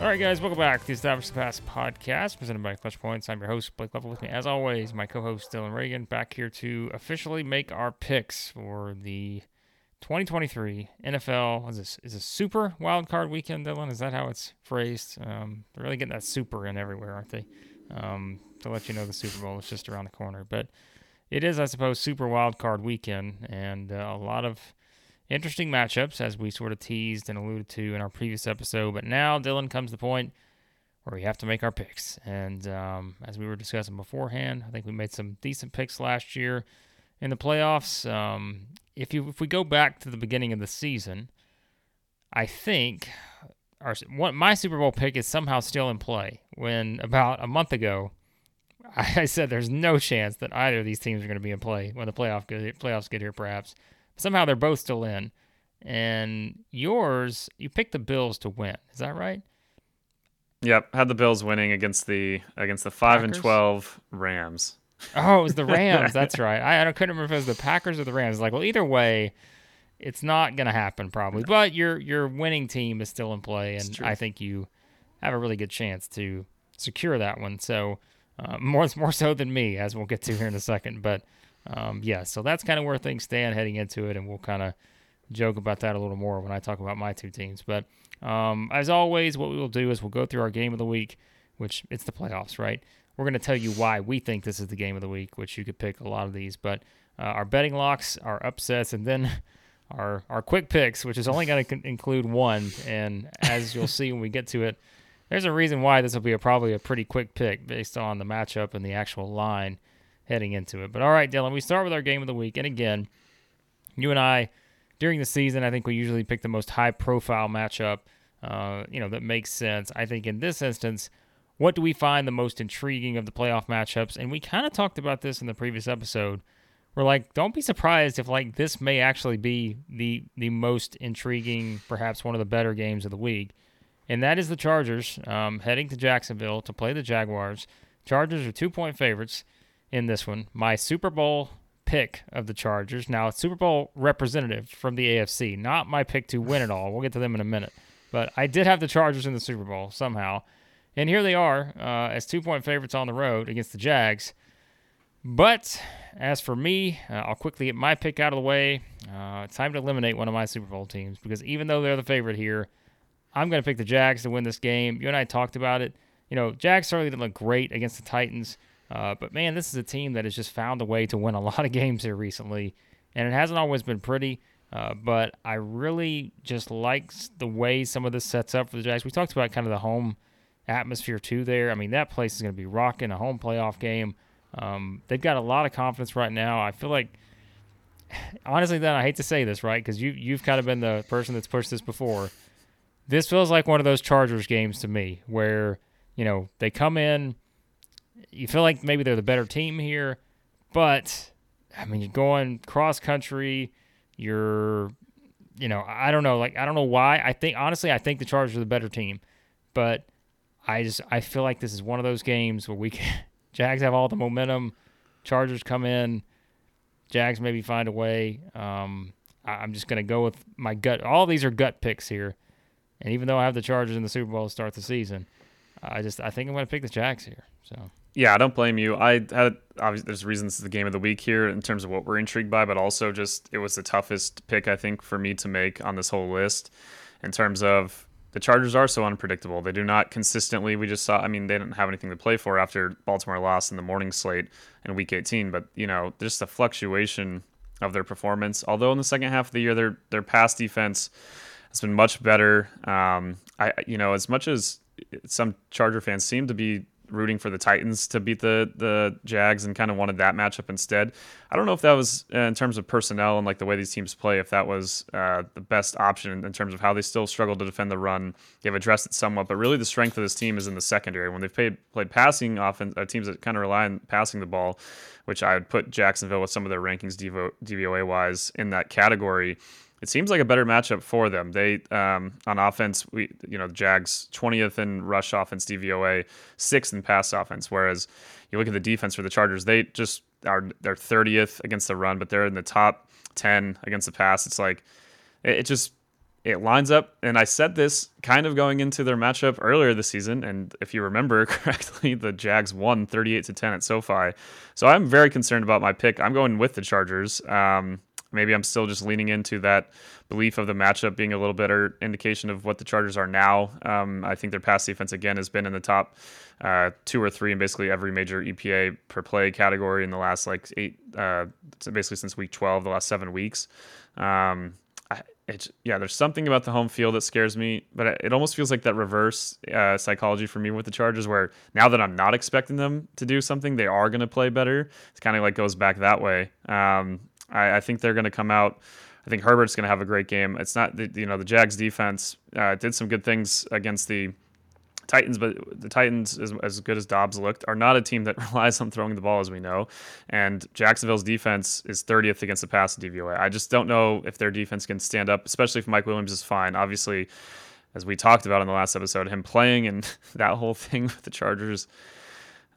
All right, guys, welcome back to the Establish the Pass podcast presented by Clutch Points. I'm your host, Blake Lovell. With me, as always, my co host, Dillon Reagan, back here to officially make our picks for the 2023 NFL. Is this is a super wild card weekend, Dillon? Is that how it's phrased? Um, they're really getting that super in everywhere, aren't they? Um, to let you know the Super Bowl is just around the corner. But it is, I suppose, super wild card weekend, and uh, a lot of interesting matchups, as we sort of teased and alluded to in our previous episode. But now, Dillon, comes the point where we have to make our picks. And um, as we were discussing beforehand, I think we made some decent picks last year in the playoffs. Um, if you if we go back to the beginning of the season, I think our one, my Super Bowl pick is somehow still in play. When about a month ago, I said there's no chance that either of these teams are going to be in play when the playoff get, playoffs get here, perhaps somehow they're both still in. And yours, you picked the Bills to win. Is that right? Yep, had the Bills winning against the against the five Packers? and twelve Rams. Oh, it was the Rams. That's right. I, I couldn't remember if it was the Packers or the Rams. Like, well, either way, it's not going to happen probably. But your your winning team is still in play, and I think you have a really good chance to secure that one. So uh, more more so than me, as we'll get to here in a second. But um, yeah, so that's kind of where things stand heading into it, and we'll kind of joke about that a little more when I talk about my two teams. But um, as always, what we will do is we'll go through our game of the week, which it's the playoffs, right? We're going to tell you why we think this is the game of the week, which you could pick a lot of these, but uh, our betting locks, our upsets, and then our our quick picks, which is only going to include one. And as you'll see when we get to it, there's a reason why this will be a, probably a pretty quick pick based on the matchup and the actual line heading into it. But all right, Dillon, we start with our game of the week. And again, you and I, during the season, I think we usually pick the most high profile matchup, uh, you know, that makes sense. I think in this instance, what do we find the most intriguing of the playoff matchups? And we kind of talked about this in the previous episode. We're like, don't be surprised if like this may actually be the the most intriguing, perhaps one of the better games of the week. And that is the Chargers um, heading to Jacksonville to play the Jaguars. Chargers are two point favorites in this one. My Super Bowl pick of the Chargers. Now, Super Bowl representative from the AFC, not my pick to win it all. We'll get to them in a minute. But I did have the Chargers in the Super Bowl somehow. And here they are uh, as two point favorites on the road against the Jags. But as for me, uh, I'll quickly get my pick out of the way. Uh, it's time to eliminate one of my Super Bowl teams because even though they're the favorite here, I'm going to pick the Jags to win this game. You and I talked about it. You know, Jags certainly didn't look great against the Titans. Uh, but man, this is a team that has just found a way to win a lot of games here recently, and it hasn't always been pretty. Uh, but I really just like the way some of this sets up for the Jags. We talked about kind of the home atmosphere too. There, I mean, that place is going to be rocking a home playoff game. Um, they've got a lot of confidence right now. I feel like, honestly, then I hate to say this, right? Because you you've kind of been the person that's pushed this before. This feels like one of those Chargers games to me, where you know they come in you feel like maybe they're the better team here, but I mean, you're going cross country. You're, you know, I don't know. Like, I don't know why. I think, honestly, I think the Chargers are the better team, but I just, I feel like this is one of those games where we can, Jags have all the momentum. Chargers come in. Jags maybe find a way. Um, I, am just going to go with my gut. All these are gut picks here. And even though I have the Chargers in the Super Bowl to start the season, I just, I think I'm to pick the Jags here. So yeah, I don't blame you. I had obviously there's reasons the game of the week here in terms of what we're intrigued by, but also just it was the toughest pick I think for me to make on this whole list in terms of the Chargers are so unpredictable. They do not consistently. We just saw. I mean, they didn't have anything to play for after Baltimore lost in the morning slate in Week 18. But you know, just the fluctuation of their performance. Although in the second half of the year, their their pass defense has been much better. Um, I you know, as much as some Charger fans seem to be rooting for the Titans to beat the the Jags and kind of wanted that matchup instead. I don't know if that was uh, in terms of personnel and like the way these teams play, if that was uh, the best option in terms of how they still struggle to defend the run. They've addressed it somewhat, but really the strength of this team is in the secondary. When they've played played passing offense, uh, teams that kind of rely on passing the ball, which I would put Jacksonville with some of their rankings DVOA wise in that category it seems like a better matchup for them. They um, on offense, we you know the Jags 20th in rush offense DVOA, sixth in pass offense. Whereas you look at the defense for the Chargers, they just are they're 30th against the run, but they're in the top 10 against the pass. It's like it, it just it lines up, and I said this kind of going into their matchup earlier this season, and if you remember correctly, the Jags won 38 to 10 at SoFi. So I'm very concerned about my pick. I'm going with the Chargers. Um, maybe I'm still just leaning into that belief of the matchup being a little better indication of what the Chargers are now. Um, I think their pass defense again has been in the top uh, two or three in basically every major EPA per play category in the last like eight, uh, basically since week 12, the last seven weeks. Um, yeah, there's something about the home field that scares me, but it almost feels like that reverse uh, psychology for me with the Chargers, where now that I'm not expecting them to do something, they are going to play better. It's kind of like goes back that way. Um, I, I, think they're going to come out. I think Herbert's going to have a great game. It's not the, you know the Jags defense uh, did some good things against the Titans, but the Titans, as, as good as Dobbs looked, are not a team that relies on throwing the ball, as we know. And Jacksonville's defense is 30th against the pass DVOA. I just don't know if their defense can stand up, especially if Mike Williams is fine. Obviously, as we talked about in the last episode, him playing and that whole thing with the Chargers.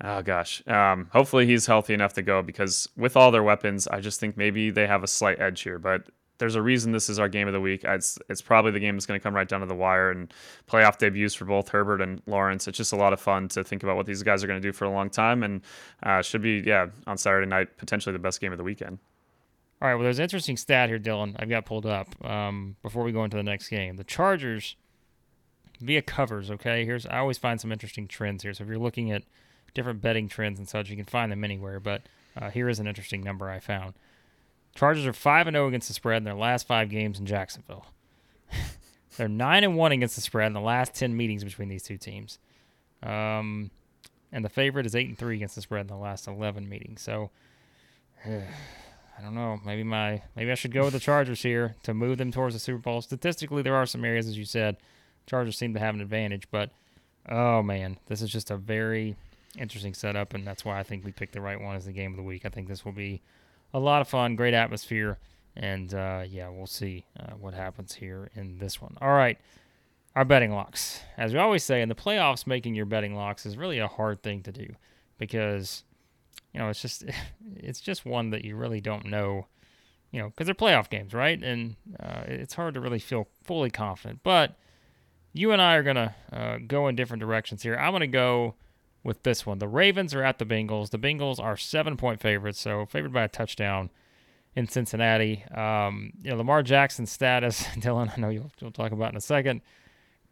Oh gosh. Um, hopefully he's healthy enough to go because with all their weapons, I just think maybe they have a slight edge here. But there's a reason this is our game of the week. It's it's probably the game that's going to come right down to the wire and playoff debuts for both Herbert and Lawrence. It's just a lot of fun to think about what these guys are going to do for a long time, and uh, should be yeah on Saturday night potentially the best game of the weekend. All right, well, there's an interesting stat here, Dillon. I've got pulled up um, before we go into the next game. The Chargers via covers. Okay, here's I always find some interesting trends here. So if you're looking at different betting trends and such, you can find them anywhere. But uh, here is an interesting number I found. Chargers are 5 and 0 against the spread in their last 5 games in Jacksonville. They're 9 and 1 against the spread in the last 10 meetings between these two teams. Um, and the favorite is 8 and 3 against the spread in the last 11 meetings. So I don't know. Maybe my maybe I should go with the Chargers here to move them towards the Super Bowl. Statistically, there are some areas as you said, Chargers seem to have an advantage, but oh man, this is just a very interesting setup and that's why I think we picked the right one as the game of the week. I think this will be a lot of fun, great atmosphere, and uh, yeah, we'll see uh, what happens here in this one. All right, our betting locks. As we always say in the playoffs, making your betting locks is really a hard thing to do because you know it's just it's just one that you really don't know. You know, because they're playoff games, right? And uh, it's hard to really feel fully confident. But you and I are gonna uh, go in different directions here. I'm gonna go with this one. The Ravens are at the Bengals. The Bengals are seven point favorites, so favored by a touchdown in Cincinnati. Um, you know, Lamar Jackson's status, Dillon, I know you'll, you'll talk about in a second,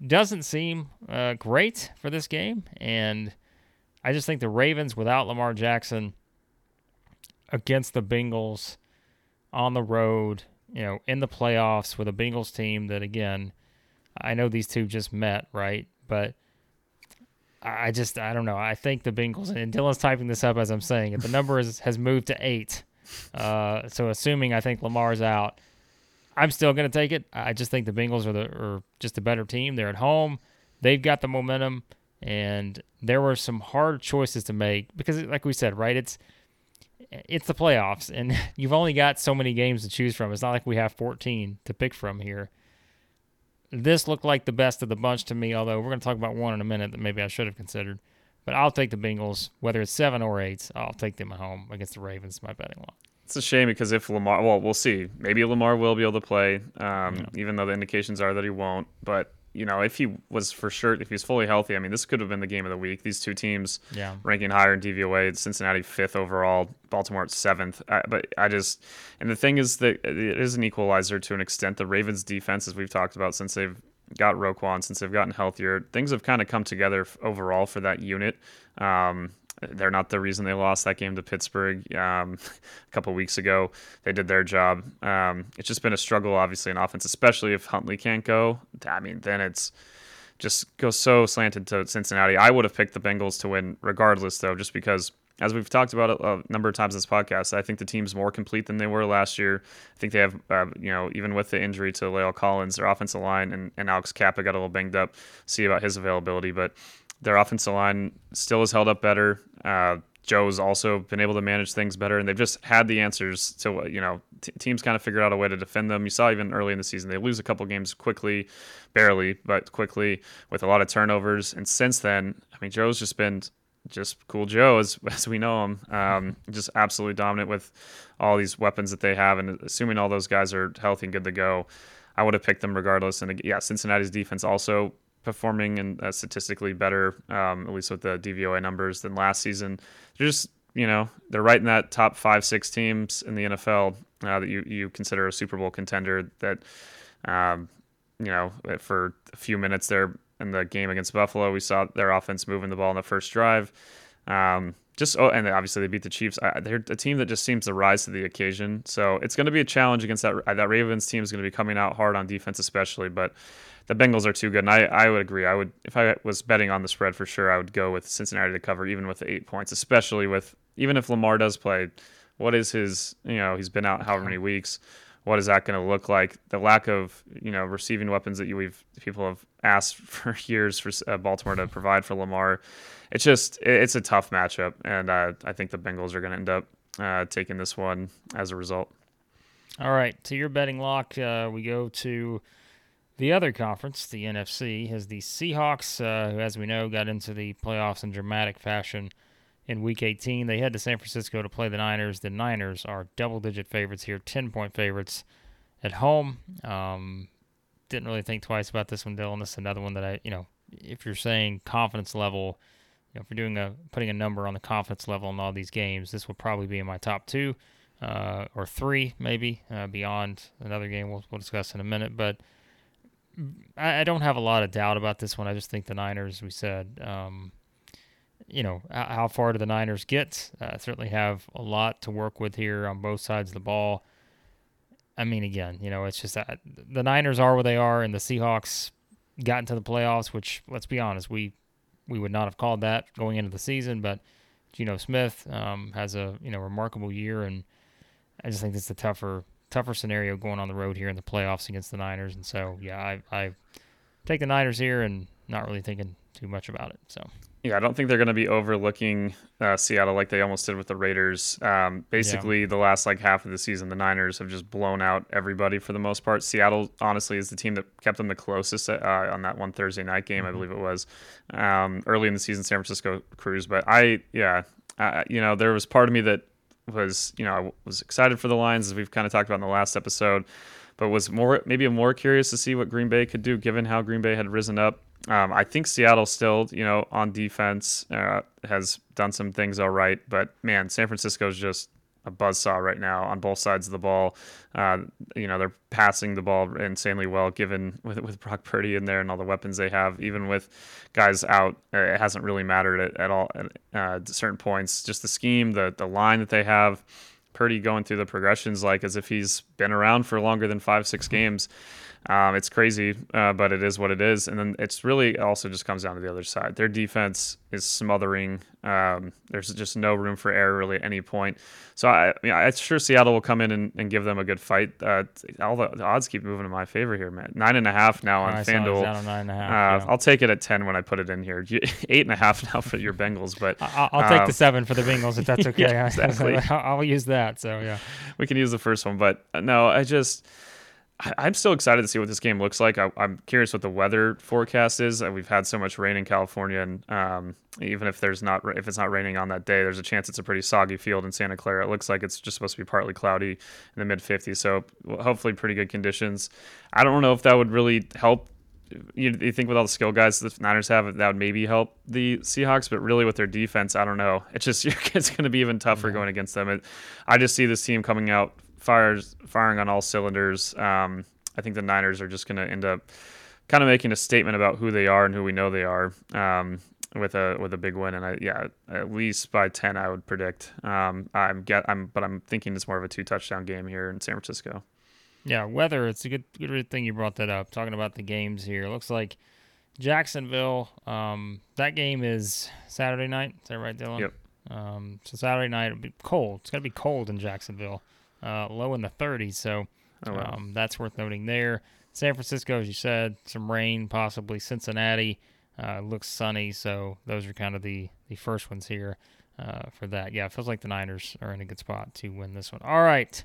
doesn't seem uh, great for this game. And I just think the Ravens without Lamar Jackson against the Bengals on the road, you know, in the playoffs with a Bengals team that, again, I know these two just met, right? But I just I don't know. I think the Bengals and Dillon's typing this up as I'm saying it. The number is, has moved to eight. Uh, so assuming I think Lamar's out, I'm still going to take it. I just think the Bengals are the are just a better team. They're at home. They've got the momentum, and there were some hard choices to make because, like we said, right? It's it's the playoffs, and you've only got so many games to choose from. It's not like we have 14 to pick from here this looked like the best of the bunch to me, although we're going to talk about one in a minute that maybe I should have considered. But I'll take the Bengals, whether it's seven or eight. I'll take them at home against the Ravens, my betting line. It's a shame because if Lamar, well, we'll see. Maybe Lamar will be able to play, um, yeah. even though the indications are that he won't. But you know, if he was for sure, if he's fully healthy, I mean, this could have been the game of the week. These two teams yeah. ranking higher in DVOA. Cincinnati fifth overall, Baltimore at seventh. I, but I just, and the thing is that it is an equalizer to an extent. The Ravens' defense, as we've talked about since they've got Roquan, since they've gotten healthier, things have kind of come together overall for that unit. Um, they're not the reason they lost that game to Pittsburgh um, a couple weeks ago. They did their job. Um, it's just been a struggle, obviously, in offense, especially if Huntley can't go. I mean, then it's just goes so slanted to Cincinnati. I would have picked the Bengals to win regardless, though, just because as we've talked about a, number of times in this podcast, I think the team's more complete than they were last year. I think they have, uh, you know, even with the injury to La'el Collins, their offensive line and, and Alex Cappa got a little banged up. See about his availability, but their offensive line still has held up better. Uh, Joe's also been able to manage things better, and they've just had the answers to you know t- teams kind of figured out a way to defend them. You saw even early in the season they lose a couple games quickly, barely, but quickly with a lot of turnovers. And since then, I mean, Joe's just been just cool Joe as, as we know him. Um, just absolutely dominant with all these weapons that they have, and assuming all those guys are healthy and good to go. I would have picked them regardless. And yeah, Cincinnati's defense also performing and uh, statistically better, um, at least with the DVOA numbers than last season. They're just you know they're right in that top five six teams in the NFL uh, that you you consider a Super Bowl contender. That um, you know for a few minutes there in the game against Buffalo, we saw their offense moving the ball in the first drive. Um, just oh, and obviously they beat the Chiefs. I, they're a team that just seems to rise to the occasion. So it's going to be a challenge against that that Ravens team is going to be coming out hard on defense, especially. But the Bengals are too good, and I, I would agree. I would if I was betting on the spread for sure, I would go with Cincinnati to cover, even with the eight points, especially with even if Lamar does play. What is his? You know, he's been out however many weeks. What is that going to look like? The lack of you know receiving weapons that you we've people have asked for years for uh, Baltimore to provide for Lamar. It's just it's a tough matchup, and uh, I think the Bengals are going to end up uh, taking this one as a result. All right, to your betting lock, uh, we go to the other conference, the NFC, has the Seahawks, uh, who, as we know, got into the playoffs in dramatic fashion in Week 18. They head to San Francisco to play the Niners. The Niners are double-digit favorites here, 10-point favorites at home. Um, didn't really think twice about this one, Dillon. This is another one that I, you know, if you're saying confidence level, you know, if you're doing a putting a number on the confidence level in all these games, this will probably be in my top two uh, or three, maybe uh, beyond another game we'll, we'll discuss in a minute, but. I, don't have a lot of doubt about this one. I just think the Niners, we said, um, you know, how far do the Niners get? Uh, certainly have a lot to work with here on both sides of the ball. I mean, again, you know, it's just that the Niners are where they are, and the Seahawks got into the playoffs, which, let's be honest, we we would not have called that going into the season. But Geno Smith um, has a you know remarkable year, and I just think it's a tougher tougher scenario going on the road here in the playoffs against the Niners. And so, yeah, I, I take the Niners here and not really thinking too much about it. So. Yeah, I don't think they're going to be overlooking uh, Seattle like they almost did with the Raiders. Um, basically, yeah. the last like half of the season, the Niners have just blown out everybody for the most part. Seattle, honestly, is the team that kept them the closest uh, on that one Thursday night game, mm-hmm. I believe it was. Um, early in the season, San Francisco cruise, but I, yeah, uh, you know, there was part of me that was you know I was excited for the Lions as we've kind of talked about in the last episode, but was more maybe more curious to see what Green Bay could do given how Green Bay had risen up. Um, I think Seattle still you know on defense uh, has done some things all right, but man, San Francisco's just a buzzsaw right now on both sides of the ball. Uh, you know, they're passing the ball insanely well, given with with Brock Purdy in there and all the weapons they have. Even with guys out, uh, it hasn't really mattered at, at all at uh, certain points. Just the scheme, the the line that they have. Purdy going through the progressions like as if he's been around for longer than five, six games. Um, it's crazy, uh, but it is what it is. And then it's really also just comes down to the other side. Their defense is smothering. Um, there's just no room for error really at any point. So I, yeah, I'm sure Seattle will come in and, and give them a good fight. Uh, all the, the, odds keep moving in my favor here, man. Nine and a half now on FanDuel. Down nine and a half, uh, yeah. I'll take it at ten when I put it in here. Eight and a half now for your Bengals, but I'll, I'll take the um, seven for the Bengals if that's okay. yeah, exactly. I'll use that. So yeah, we can use the first one, but uh, no, I just. I'm still excited to see what this game looks like. I, am curious what the weather forecast is. Uh, we've had so much rain in California, and um, even if there's not if it's not raining on that day, there's a chance it's a pretty soggy field in Santa Clara. It looks like it's just supposed to be partly cloudy in the mid 50s, so hopefully pretty good conditions. I don't know if that would really help. You, you think with all the skill guys the Niners have, that would maybe help the Seahawks, but really with their defense, I don't know. It's just it's going to be even tougher yeah. going against them. It, I just see this team coming out fires firing on all cylinders. Um, I think the Niners are just going to end up kind of making a statement about who they are and who we know they are um, with a with a big win. And I, yeah, at least by ten, I would predict. Um, I'm get I'm, but I'm thinking it's more of a two touchdown game here in San Francisco. Yeah, weather. It's a good good thing you brought that up. Talking about the games here, looks like Jacksonville. Um, that game is Saturday night. Is that right, Dillon? Yep. Um, so Saturday night it'll be cold. It's gonna be cold in Jacksonville uh, low in the 30s. So oh, wow. um, that's worth noting there. San Francisco, as you said, some rain possibly. Cincinnati uh, looks sunny. So those are kind of the, the first ones here uh, for that. Yeah, it feels like the Niners are in a good spot to win this one. All right.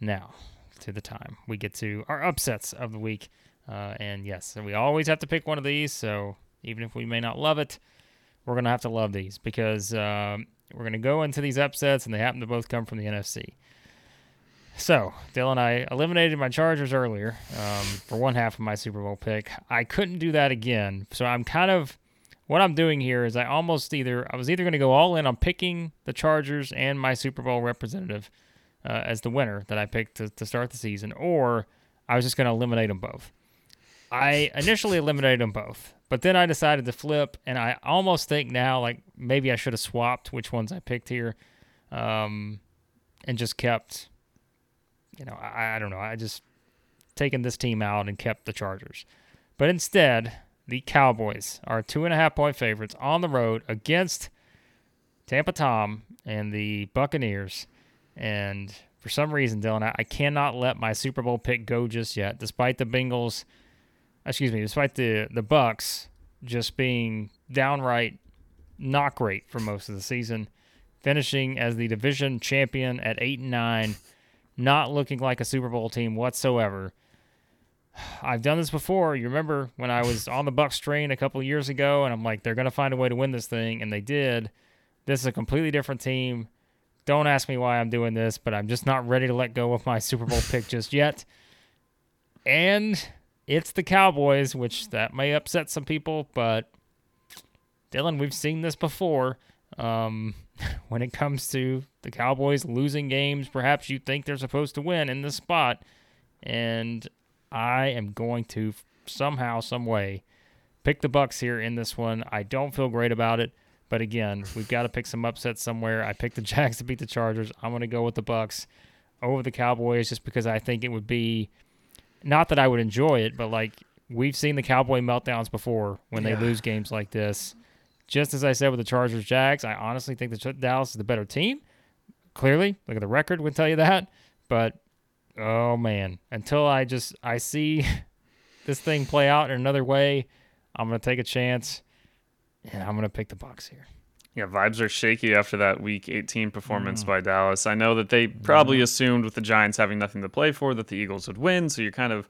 Now to the time we get to our upsets of the week. Uh, and yes, we always have to pick one of these. So even if we may not love it, we're going to have to love these because um, we're going to go into these upsets and they happen to both come from the NFC. So, Dillon, I eliminated my Chargers earlier um, for one half of my Super Bowl pick. I couldn't do that again. So, I'm kind of what I'm doing here is I almost either I was either going to go all in on picking the Chargers and my Super Bowl representative uh, as the winner that I picked to, to start the season, or I was just going to eliminate them both. I initially eliminated them both, but then I decided to flip, and I almost think now like maybe I should have swapped which ones I picked here, um, and just kept. You know, I, I don't know. I just taken this team out and kept the Chargers, but instead the Cowboys are two and a half point favorites on the road against Tampa Tom and the Buccaneers. And for some reason, Dillon, I, cannot let my Super Bowl pick go just yet, despite the Bengals, excuse me, despite the the Bucs just being downright not great for most of the season, finishing as the division champion at eight and nine, not looking like a Super Bowl team whatsoever. I've done this before. You remember when I was on the Bucs train a couple years ago, and I'm like, they're gonna find a way to win this thing, and they did. This is a completely different team. Don't ask me why I'm doing this, but I'm just not ready to let go of my Super Bowl pick just yet. And it's the Cowboys, which that may upset some people, but Dillon, we've seen this before. Um, when it comes to the Cowboys losing games, perhaps you think they're supposed to win in this spot, and I am going to somehow, some way, pick the Bucs here in this one. I don't feel great about it, but again, we've got to pick some upsets somewhere. I picked the Jags to beat the Chargers. I'm going to go with the Bucs over the Cowboys just because I think it would be not that I would enjoy it, but like we've seen the Cowboy meltdowns before when yeah. they lose games like this. Just as I said with the Chargers Jags, I honestly think that Dallas is the better team. Clearly, look at the record would tell you that. But oh man, until I just I see this thing play out in another way, I'm gonna take a chance, and I'm gonna pick the Bucs here. Yeah, vibes are shaky after that Week 18 performance mm. by Dallas. I know that they probably mm. assumed with the Giants having nothing to play for that the Eagles would win, so you're kind of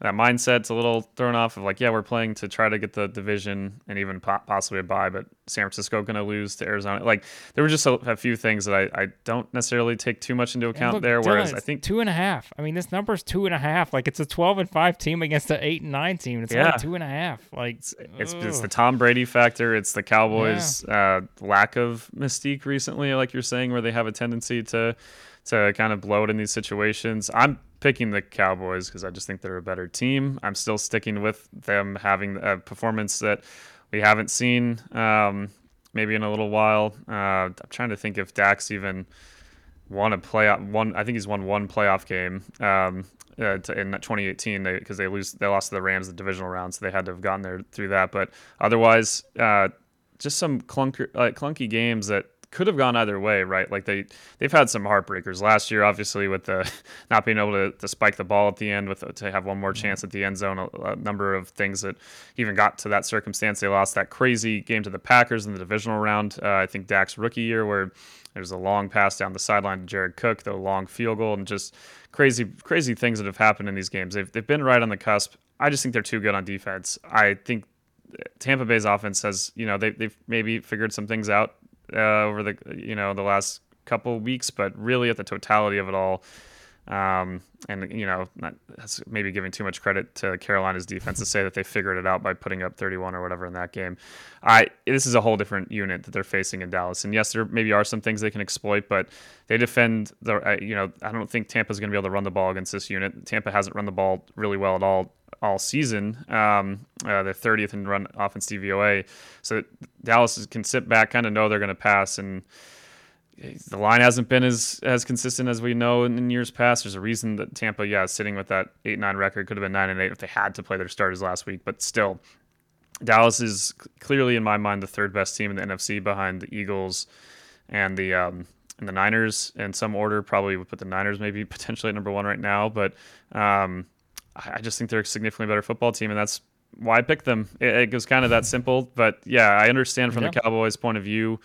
that mindset's a little thrown off of like, yeah, we're playing to try to get the division and even po- possibly a bye, but San Francisco going to lose to Arizona. Like there were just a, a few things that I, I don't necessarily take too much into account look, there. Dillon, whereas I think two and a half. I mean, this number is two and a half. Like it's a twelve and five team against an eight and nine team. It's yeah. only two and a half. Like it's, it's, it's the Tom Brady factor. It's the Cowboys' yeah. uh, lack of mystique recently, like you're saying, where they have a tendency to to kind of blow it in these situations. I'm picking the Cowboys because I just think they're a better team. I'm still sticking with them having a performance that we haven't seen um, maybe in a little while. Uh, I'm trying to think if Dak even won a playoff one. I think he's won one playoff game um, uh, to, in 2018 because they, they lose they lost to the Rams the divisional round, so they had to have gotten there through that. But otherwise, uh, just some clunker, clunky games that could have gone either way, right? Like they they've had some heartbreakers last year, obviously with the not being able to, to spike the ball at the end, with to have one more mm-hmm. chance at the end zone. A, a, number of things that even got to that circumstance. They lost that crazy game to the Packers in the divisional round. Uh, I think Dak's rookie year where there's a long pass down the sideline to Jared Cook, the long field goal, and just crazy crazy things that have happened in these games. They've they've been right on the cusp. I just think they're too good on defense. I think Tampa Bay's offense has, you know, they, they've maybe figured some things out uh, over the you know the last couple weeks, but really at the totality of it all. Um, and you know, not, that's maybe giving too much credit to Carolina's defense to say that they figured it out by putting up 31 or whatever in that game. I this is a whole different unit that they're facing in Dallas, and yes, there maybe are some things they can exploit, but they defend the. Uh, you know, I don't think Tampa's going to be able to run the ball against this unit. Tampa hasn't run the ball really well at all all season. Um, uh, they're 30th in run offense DVOA, so Dallas can sit back, kind of know they're going to pass, and the line hasn't been as as consistent as we know in, in, years past. There's a reason that Tampa, yeah, sitting with that eight nine record. Could have been nine and eight if they had to play their starters last week, but still, Dallas is clearly in my mind the third best team in the NFC behind the Eagles and the um, and the Niners in some order. Probably would put the Niners maybe potentially at number one right now, but um, I just think they're a significantly better football team, and that's why I picked them. It, it was kind of that simple. But yeah, I understand from yeah. the Cowboys' point of view,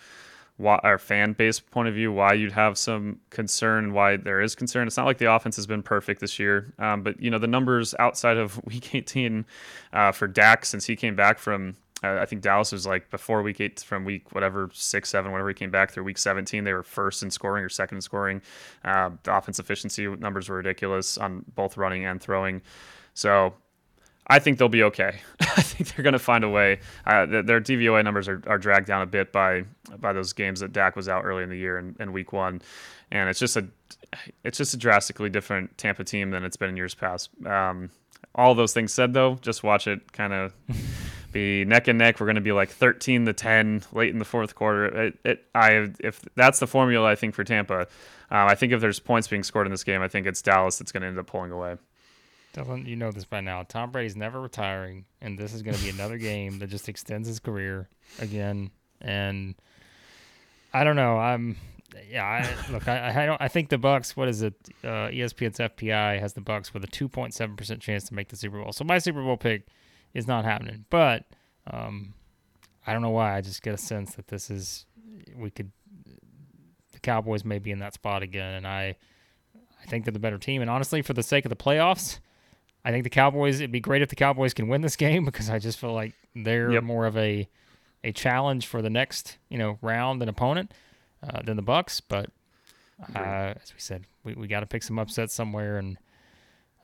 why, our fan base point of view, why you'd have some concern and why there is concern. It's not like the offense has been perfect this year, um, but you know the numbers outside of Week 18 uh, for Dak since he came back from I think Dallas was like before week eight, from week whatever six, seven, whatever he came back through week 17, they were first in scoring or second in scoring. Uh, the offense efficiency numbers were ridiculous on both running and throwing. So I think they'll be okay. I think they're going to find a way. Uh, their DVOA numbers are, are dragged down a bit by by those games that Dak was out early in the year and, in week one, and it's just a it's just a drastically different Tampa team than it's been in years past. Um, all those things said, though, just watch it kind of be neck and neck. We're going to be like 13 to 10 late in the fourth quarter. It, it, I, if that's the formula, I think for Tampa, um, I think if there's points being scored in this game, I think it's Dallas that's going to end up pulling away. Dillon, you know this by now. Tom Brady's never retiring, and this is going to be another game that just extends his career again. And I don't know. I'm yeah, I, look, I, I don't. I think the Bucs. What is it? Uh, ESPN's FPI has the Bucs with a 2.7 percent chance to make the Super Bowl. So my Super Bowl pick is not happening. But um, I don't know why. I just get a sense that this is we could. The Cowboys may be in that spot again, and I, I think they're the better team. And honestly, for the sake of the playoffs, I think the Cowboys. It'd be great if the Cowboys can win this game because I just feel like they're yep. more of a, a challenge for the next you know round and opponent uh, than the Bucs. But uh, as we said, we, we got to pick some upsets somewhere, and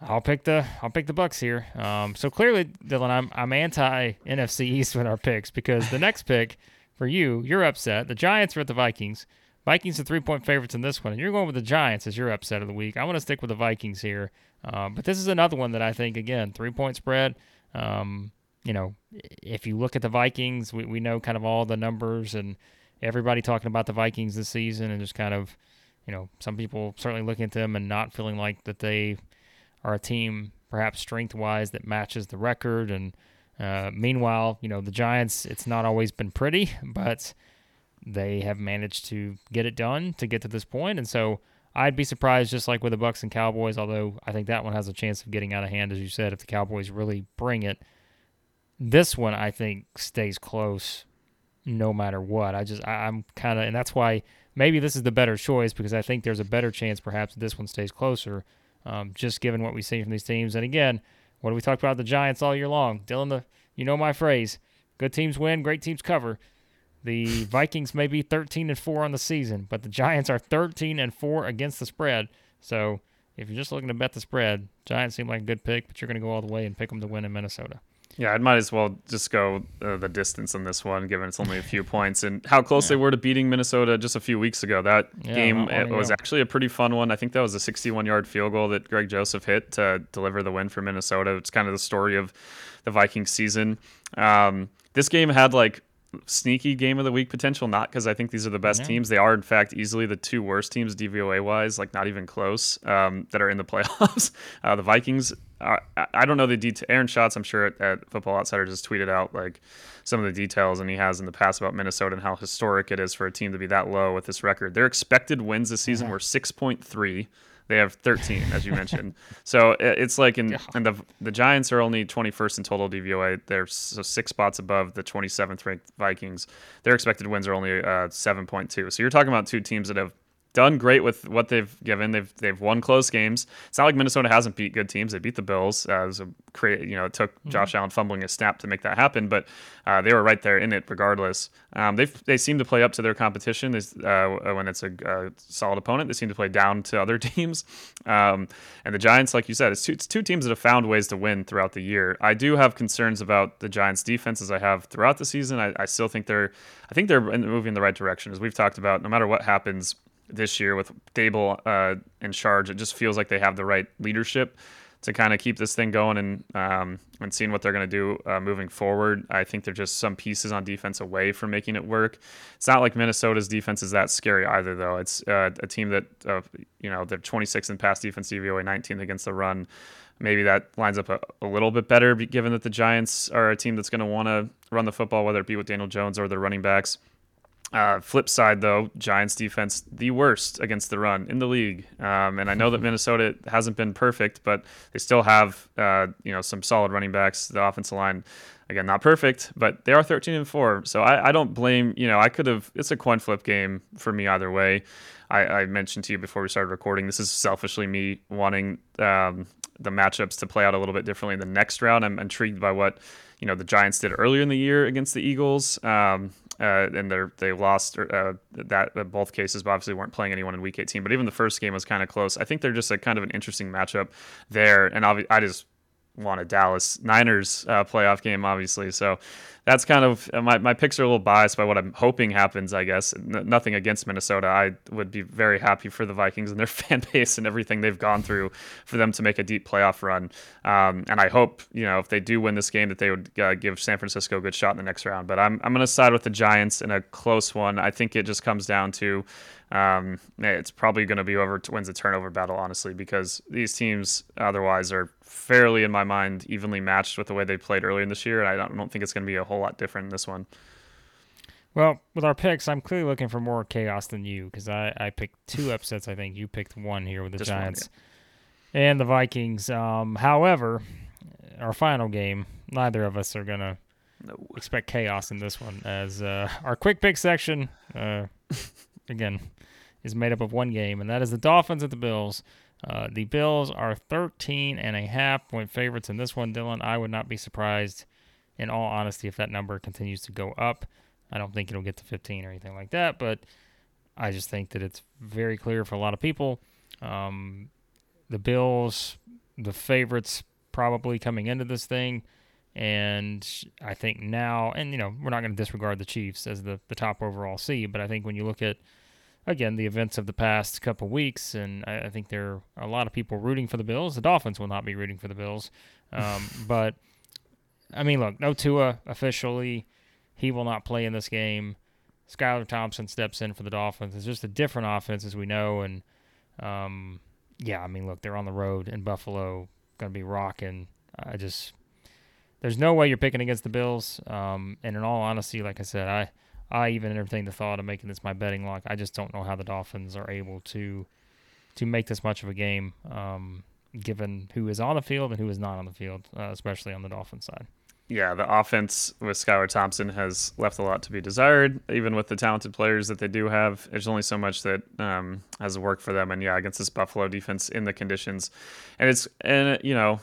I'll pick the I'll pick the Bucs here. Um, so clearly, Dillon, I'm I'm anti NFC East with our picks because the next pick for you, you're upset. The Giants are at the Vikings. Vikings are three point favorites in this one, and you're going with the Giants as your upset of the week. I want to stick with the Vikings here, uh, but this is another one that I think again three point spread. Um, you know, if you look at the Vikings, we, we know kind of all the numbers and everybody talking about the Vikings this season and just kind of, you know, some people certainly looking at them and not feeling like that they are a team perhaps strength wise that matches the record. And uh, meanwhile, you know, the Giants, it's not always been pretty, but they have managed to get it done to get to this point. And so I'd be surprised, just like with the Bucs and Cowboys, although I think that one has a chance of getting out of hand, as you said, if the Cowboys really bring it. This one, I think, stays close no matter what. I just I, am kind of, and that's why maybe this is the better choice because I think there's a better chance perhaps this one stays closer, um, just given what we've seen from these teams. And again, what do we talk about the Giants all year long? Dillon, the you know my phrase: good teams win, great teams cover. The Vikings may be 13 and four on the season, but the Giants are 13 and four against the spread. So if you're just looking to bet the spread, Giants seem like a good pick, but you're going to go all the way and pick them to win in Minnesota. Yeah, I might as well just go uh, the distance on this one, given it's only a few points and how close yeah. they were to beating Minnesota just a few weeks ago. That yeah, game was actually a pretty fun one. I think that was a 61-yard field goal that Greg Joseph hit to deliver the win for Minnesota. It's kind of the story of the Vikings season. Um, this game had like sneaky game of the week potential, not because I think these are the best yeah. teams. They are, in fact, easily the two worst teams DVOA wise, like not even close, um, that are in the playoffs. Uh, the Vikings, uh, I don't know the detail. Aaron Schatz, I'm sure at, at, Football Outsider, just tweeted out like some of the details, and he has in the past about Minnesota and how historic it is for a team to be that low with this record. Their expected wins this season yeah. were 6.3. They have 13, as you mentioned. So it's like in and the the Giants are only 21st in total DVOA. They're so six spots above the 27th ranked Vikings. Their expected wins are only uh, 7.2. So you're talking about two teams that have done great with what they've given. They've they've won close games. It's not like Minnesota hasn't beat good teams. They beat the Bills. Uh, it a create, you know, it took mm-hmm. Josh Allen fumbling a snap to make that happen, but uh, they were right there in it regardless. Um, they they seem to play up to their competition uh, when it's a, a, solid opponent. They seem to play down to other teams. Um, and the Giants, like you said, it's two, it's two teams that have found ways to win throughout the year. I do have concerns about the Giants' defense as I have throughout the season. I, I still think they're I think they're moving in the right direction as we've talked about. No matter what happens this year with Daboll uh, in charge. It just feels like they have the right leadership to kind of keep this thing going and um, and seeing what they're going to do uh, moving forward. I think they're just some pieces on defense away from making it work. It's not like Minnesota's defense is that scary either, though. It's uh, a team that uh, you know they're 26th in pass defense DVOA, 19th against the run. Maybe that lines up a, a little bit better, given that the Giants are a team that's going to want to run the football, whether it be with Daniel Jones or their running backs. Uh, flip side, though, Giants defense the worst against the run in the league, um, and I know that Minnesota hasn't been perfect, but they still have uh, you know some solid running backs. The offensive line, again, not perfect, but they are 13 and four. So I, I don't blame you know I could have. It's a coin flip game for me either way. I, I, mentioned to you before we started recording. This is selfishly me wanting um, the matchups to play out a little bit differently in the next round. I'm intrigued by what you know the Giants did earlier in the year against the Eagles. Um, uh, and they they lost uh, that uh, both cases, but obviously weren't playing anyone in Week 18. But even the first game was kind of close. I think they're just a kind of an interesting matchup there, and I just want a Dallas Niners uh, playoff game, obviously. So that's kind of uh, my, my picks are a little biased by what I'm hoping happens, I guess. N- nothing against Minnesota. I would be very happy for the Vikings and their fan base and everything they've gone through for them to make a deep playoff run. Um, and I hope, you know, if they do win this game, that they would uh, give San Francisco a good shot in the next round. But I'm, I'm going to side with the Giants in a close one. I think it just comes down to um, it's probably going to be whoever wins the turnover battle, honestly, because these teams otherwise are fairly, in my mind, evenly matched with the way they played earlier in this year. And I don't, don't think it's going to be a whole lot different in this one. Well, with our picks, I'm clearly looking for more chaos than you because I, I picked two upsets. I think you picked one here with the Just Giants one, yeah. and the Vikings. Um, however, our final game, neither of us are going to no. expect chaos in this one as uh, our quick pick section, uh, again, is made up of one game, and that is the Dolphins at the Bills. Uh, the Bills are 13 and a half point favorites in this one, Dillon. I would not be surprised, in all honesty, if that number continues to go up. I don't think it'll get to 15 or anything like that, but I just think that it's very clear for a lot of people. Um, the Bills, the favorites, probably coming into this thing. And I think now, and you know, we're not going to disregard the Chiefs as the, the top overall seed, but I think when you look at again, the events of the past couple weeks, and I, I, think there are a lot of people rooting for the Bills. The Dolphins will not be rooting for the Bills, um, but I mean, look, no Tua officially, he will not play in this game. Skylar Thompson steps in for the Dolphins. It's just a different offense, as we know, and um, yeah, I mean, look, they're on the road in Buffalo, going to be rocking. I just there's no way you're picking against the Bills. Um, and in all honesty, like I said, I I even entertained the thought of making this my betting lock. I just don't know how the Dolphins are able to to make this much of a game, um, given who is on the field and who is not on the field, uh, especially on the Dolphins side yeah, the offense with Skylar Thompson has left a lot to be desired. Even with the talented players that they do have, there's only so much that um, has worked for them. And yeah, against this Buffalo defense in the conditions, and it's and you know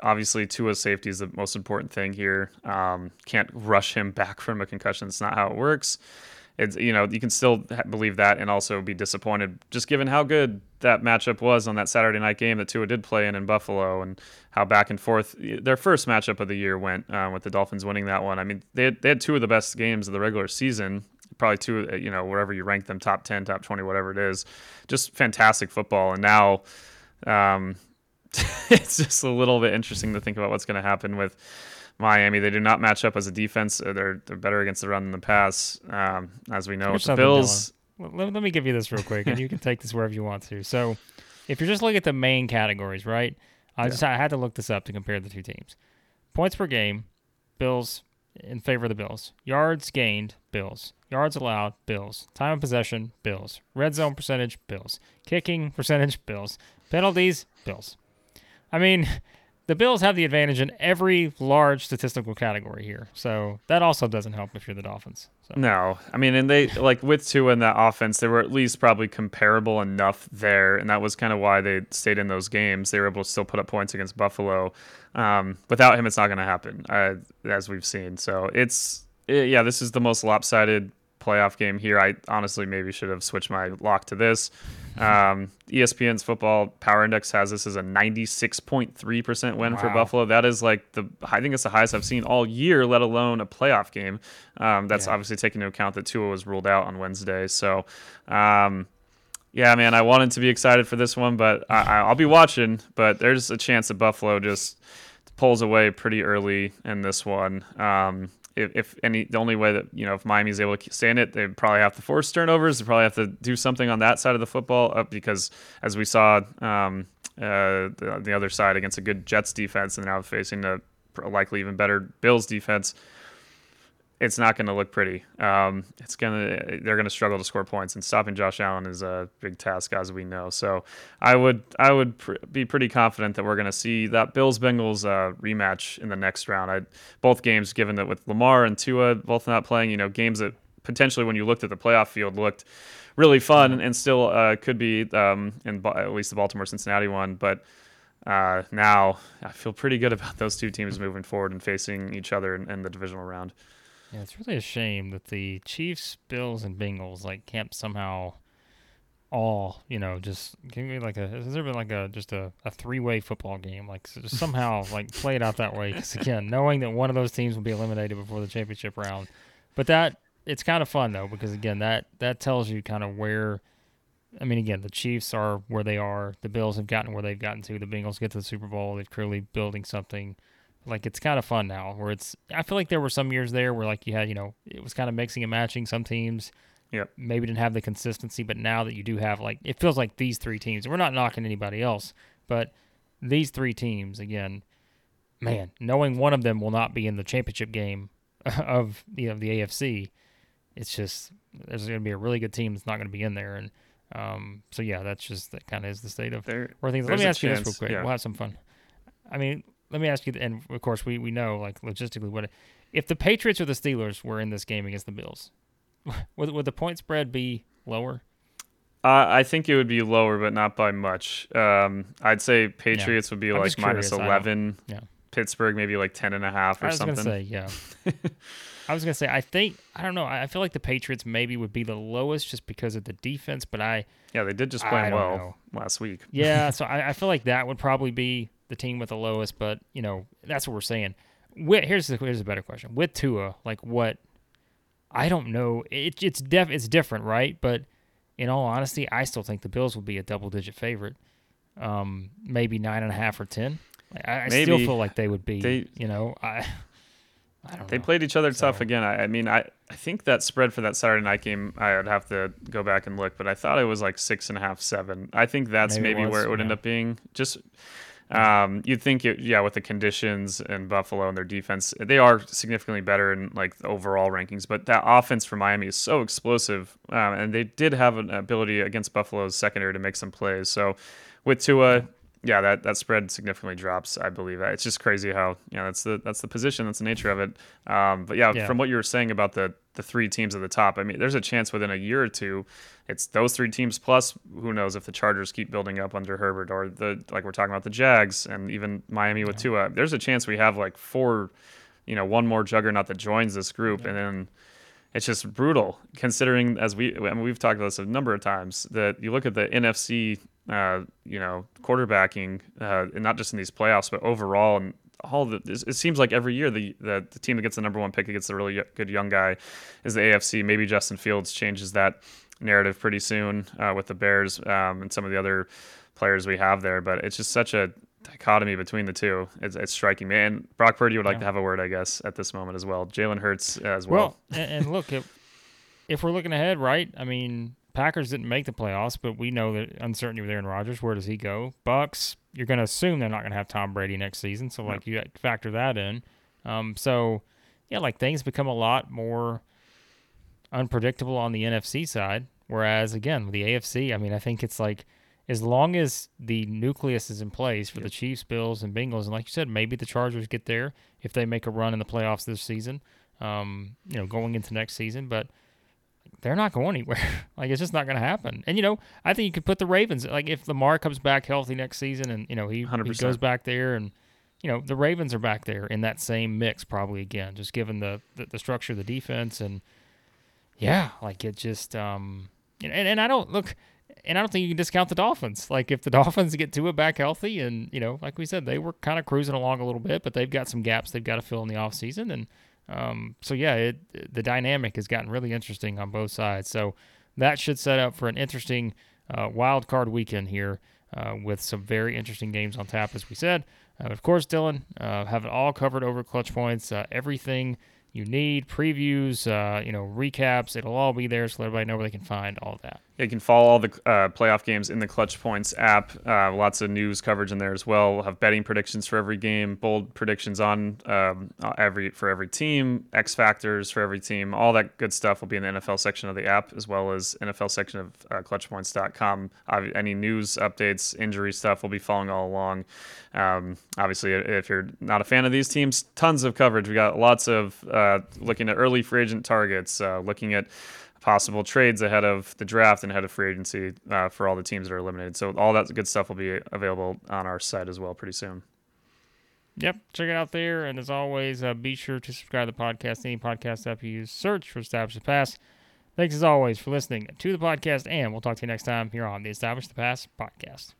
obviously Tua's safety is the most important thing here. Um, can't rush him back from a concussion. It's not how it works it's you know you can still believe that and also be disappointed just given how good that matchup was on that Saturday night game that Tua did play in in Buffalo and how back and forth their first matchup of the year went uh, with the Dolphins winning that one. I mean they had, they had two of the best games of the regular season, probably two uh, you know wherever you rank them top ten, top twenty, whatever it is, just fantastic football. And now um, it's just a little bit interesting to think about what's going to happen with Miami. They do not match up as a defense. Uh, they're they're better against the run than the pass, um, as we know. With the Bills. Let, let me give you this real quick, and you can take this wherever you want to. So, if you're just looking at the main categories, right? I yeah. just I had to look this up to compare the two teams. Points per game, Bills in favor of the Bills. Yards gained, Bills. Yards allowed, Bills. Time of possession, Bills. Red zone percentage, Bills. Kicking percentage, Bills. Penalties, Bills. I mean, the Bills have the advantage in every large statistical category here. So that also doesn't help if you're the Dolphins. So. No, I mean, and they like with Tua in that offense, they were at least probably comparable enough there, and that was kind of why they stayed in those games. They were able to still put up points against Buffalo. Um, without him, it's not going to happen, uh, as we've seen. So it's it, yeah, this is the most lopsided playoff game here. I honestly maybe should have switched my lock to this. Um, ESPN's football power index has this as a 96.3% win wow. for Buffalo. That is like the, I think it's the highest I've seen all year, let alone a playoff game. Um, that's yeah. obviously taking into account that Tua was ruled out on Wednesday. So, um, yeah, man, I wanted to be excited for this one, but I, will be watching. But there's a chance that Buffalo just pulls away pretty early in this one. Um, if, if any the only way that you know if Miami's able to stay in it, they probably have to force turnovers. They probably have to do something on that side of the football uh, because as we saw um, uh, the, the other side against a good Jets defense and now facing a likely even better Bills defense it's not going to look pretty. Um, it's gonna they're going to struggle to score points, and stopping Josh Allen is a big task, as we know. So I would I would pr- be pretty confident that we're going to see that Bills Bengals uh, rematch in the next round. I, both games, given that with Lamar and Tua both not playing, you know, games that potentially when you looked at the playoff field looked really fun and still uh, could be um, in at least the Baltimore Cincinnati one, but uh, now I feel pretty good about those two teams moving forward and facing each other in, in, the divisional round. Yeah, it's really a shame that the Chiefs, Bills, and Bengals like can't somehow all you know just give me like a has there been like a just a, a three way football game like so somehow like play it out that way because again knowing that one of those teams will be eliminated before the championship round, but that it's kind of fun though because again that that tells you kind of where I mean, again, the Chiefs are where they are. The Bills have gotten where they've gotten to. The Bengals get to the Super Bowl. They're clearly building something. Like it's kind of fun now. Where it's, I feel like there were some years there where like you had, you know, it was kind of mixing and matching. Some teams, yeah, maybe didn't have the consistency, but now that you do have, like, it feels like these three teams. We're not knocking anybody else, but these three teams again, man, knowing one of them will not be in the championship game of you know the AFC, it's just there's going to be a really good team that's not going to be in there and um, so yeah, that's just that kind of is the state of there, where things. Let me ask chance, you this real quick. Yeah. We'll have some fun. I mean, let me ask you, and of course we we know like logistically what if the Patriots or the Steelers were in this game against the Bills, would would the point spread be lower? Uh, I think it would be lower, but not by much. Um, I'd say Patriots yeah. would be I'm like minus eleven. Yeah. Pittsburgh maybe like ten and a half or something. Say, yeah. I was gonna say I think I don't know. I feel like the Patriots maybe would be the lowest just because of the defense, but I yeah they did just play well know. last week. yeah, so I, I, feel like that would probably be the team with the lowest, but you know that's what we're saying. With, here's the, here's a better question with Tua, like what I don't know. It, it's def it's different, right? But in all honesty, I still think the Bills will be a double digit favorite, um, maybe nine and a half or ten. I, I still feel like they would be. They, you know, I they know. played each other so. tough again. I, I, mean, I, I think that spread for that Saturday night game, I would have to go back and look, but I thought it was like six and a half, seven. I think that's maybe, maybe was, where it would yeah. end up being. Just um, you'd think, it, yeah, with the conditions and Buffalo and their defense, they are significantly better in like the overall rankings. But that offense for Miami is so explosive, um, and they did have an ability against Buffalo's secondary to make some plays. So with Tua, yeah, that, that spread significantly drops. I believe it's just crazy how you know that's the that's the position, that's the nature of it. Um, but yeah, yeah, from what you were saying about the the three teams at the top, I mean, there's a chance within a year or two, it's those three teams plus who knows if the Chargers keep building up under Herbert or the like we're talking about the Jags and even Miami with yeah. Tua. There's a chance we have like four, you know, one more juggernaut that joins this group, yeah. and then it's just brutal considering as we I mean, we've talked about this a number of times that you look at the NFC uh, you know, quarterbacking, uh, and not just in these playoffs, but overall, and all the, it seems like every year the, the, the team that gets the number one pick against the really good young guy is the AFC. Maybe Justin Fields changes that narrative pretty soon uh, with the Bears um, and some of the other players we have there. But it's just such a dichotomy between the two. It's, it's striking me. And Brock Purdy would like to have a word, I guess, at this moment as well. Jalen Hurts as well. Well, and, and look, if, if we're looking ahead, right? I mean, Packers didn't make the playoffs, but we know that uncertainty with Aaron Rodgers. Where does he go? Bucs, you're going to assume they're not going to have Tom Brady next season, so like you factor that in. Um, so yeah, like things become a lot more unpredictable on the NFC side. Whereas again, with the AFC, I mean, I think it's like as long as the nucleus is in place for yep. the Chiefs, Bills, and Bengals, and like you said, maybe the Chargers get there if they make a run in the playoffs this season. Um, you know, going into next season, but they're not going anywhere. like it's just not going to happen. And you know, I think you could put the Ravens like if Lamar comes back healthy next season, and you know he, he goes back there, and you know the Ravens are back there in that same mix probably again, just given the the, the structure of the defense and yeah, like it just um and and I don't look. And I don't think you can discount the Dolphins. Like if the Dolphins get Tua back healthy, and you know, like we said, they were kind of cruising along a little bit, but they've got some gaps they've got to fill in the offseason. And um, so yeah, it, the dynamic has gotten really interesting on both sides. So that should set up for an interesting uh, wild card weekend here uh, with some very interesting games on tap, as we said. Uh, of course, Dillon, uh, have it all covered over Clutch Points. Uh, everything you need, previews, uh, you know, recaps. It'll all be there, so everybody know where they can find all that. You can follow all the uh, playoff games in the Clutch Points app. Uh, lots of news coverage in there as well. We'll have betting predictions for every game, bold predictions on um, uh, every for every team, X factors for every team. All that good stuff will be in the NFL section of the app as well as NFL section of uh, ClutchPoints.com. Any news updates, injury stuff, we'll be following all along. Um, obviously, if you're not a fan of these teams, tons of coverage. We got lots of uh, looking at early free agent targets, uh, looking at possible trades ahead of the draft and ahead of free agency uh, for all the teams that are eliminated. So all that good stuff will be available on our site as well pretty soon. Yep, check it out there. And as always, uh, be sure to subscribe to the podcast. Any podcast app you use, search for Establish the Pass. Thanks as always for listening to the podcast, and we'll talk to you next time here on the Establish the Pass podcast.